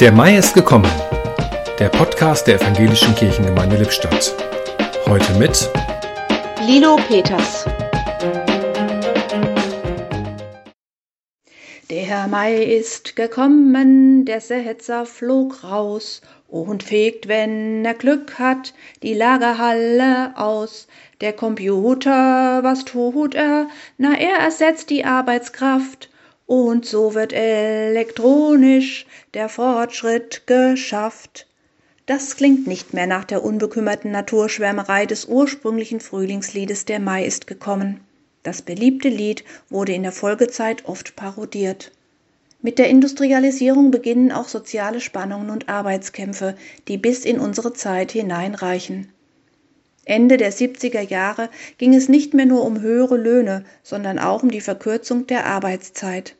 Der Mai ist gekommen. Der Podcast der Evangelischen Kirchengemeinde Lippstadt. Heute mit Lilo Peters. Der Mai ist gekommen, der Setzer flog raus und fegt, wenn er Glück hat, die Lagerhalle aus. Der Computer, was tut er? Na, er ersetzt die Arbeitskraft und so wird elektronisch der Fortschritt geschafft. Das klingt nicht mehr nach der unbekümmerten Naturschwärmerei des ursprünglichen Frühlingsliedes Der Mai ist gekommen. Das beliebte Lied wurde in der Folgezeit oft parodiert. Mit der Industrialisierung beginnen auch soziale Spannungen und Arbeitskämpfe, die bis in unsere Zeit hineinreichen. Ende der 70er Jahre ging es nicht mehr nur um höhere Löhne, sondern auch um die Verkürzung der Arbeitszeit.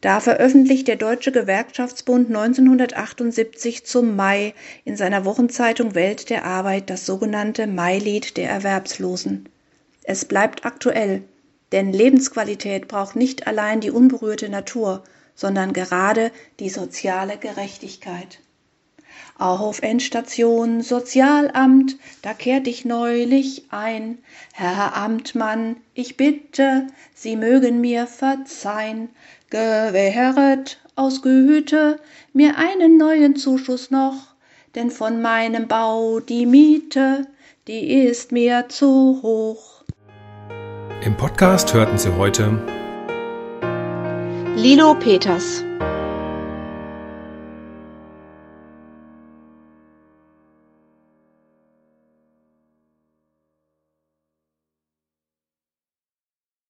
Da veröffentlicht der Deutsche Gewerkschaftsbund 1978 zum Mai in seiner Wochenzeitung Welt der Arbeit das sogenannte Mailied der Erwerbslosen. Es bleibt aktuell, denn Lebensqualität braucht nicht allein die unberührte Natur, sondern gerade die soziale Gerechtigkeit. Auf Endstation Sozialamt, da kehrt ich neulich ein. Herr Amtmann, ich bitte, Sie mögen mir verzeihen, gewähret aus Güte mir einen neuen Zuschuss noch, denn von meinem Bau die Miete, die ist mir zu hoch. Im Podcast hörten Sie heute Lilo Peters.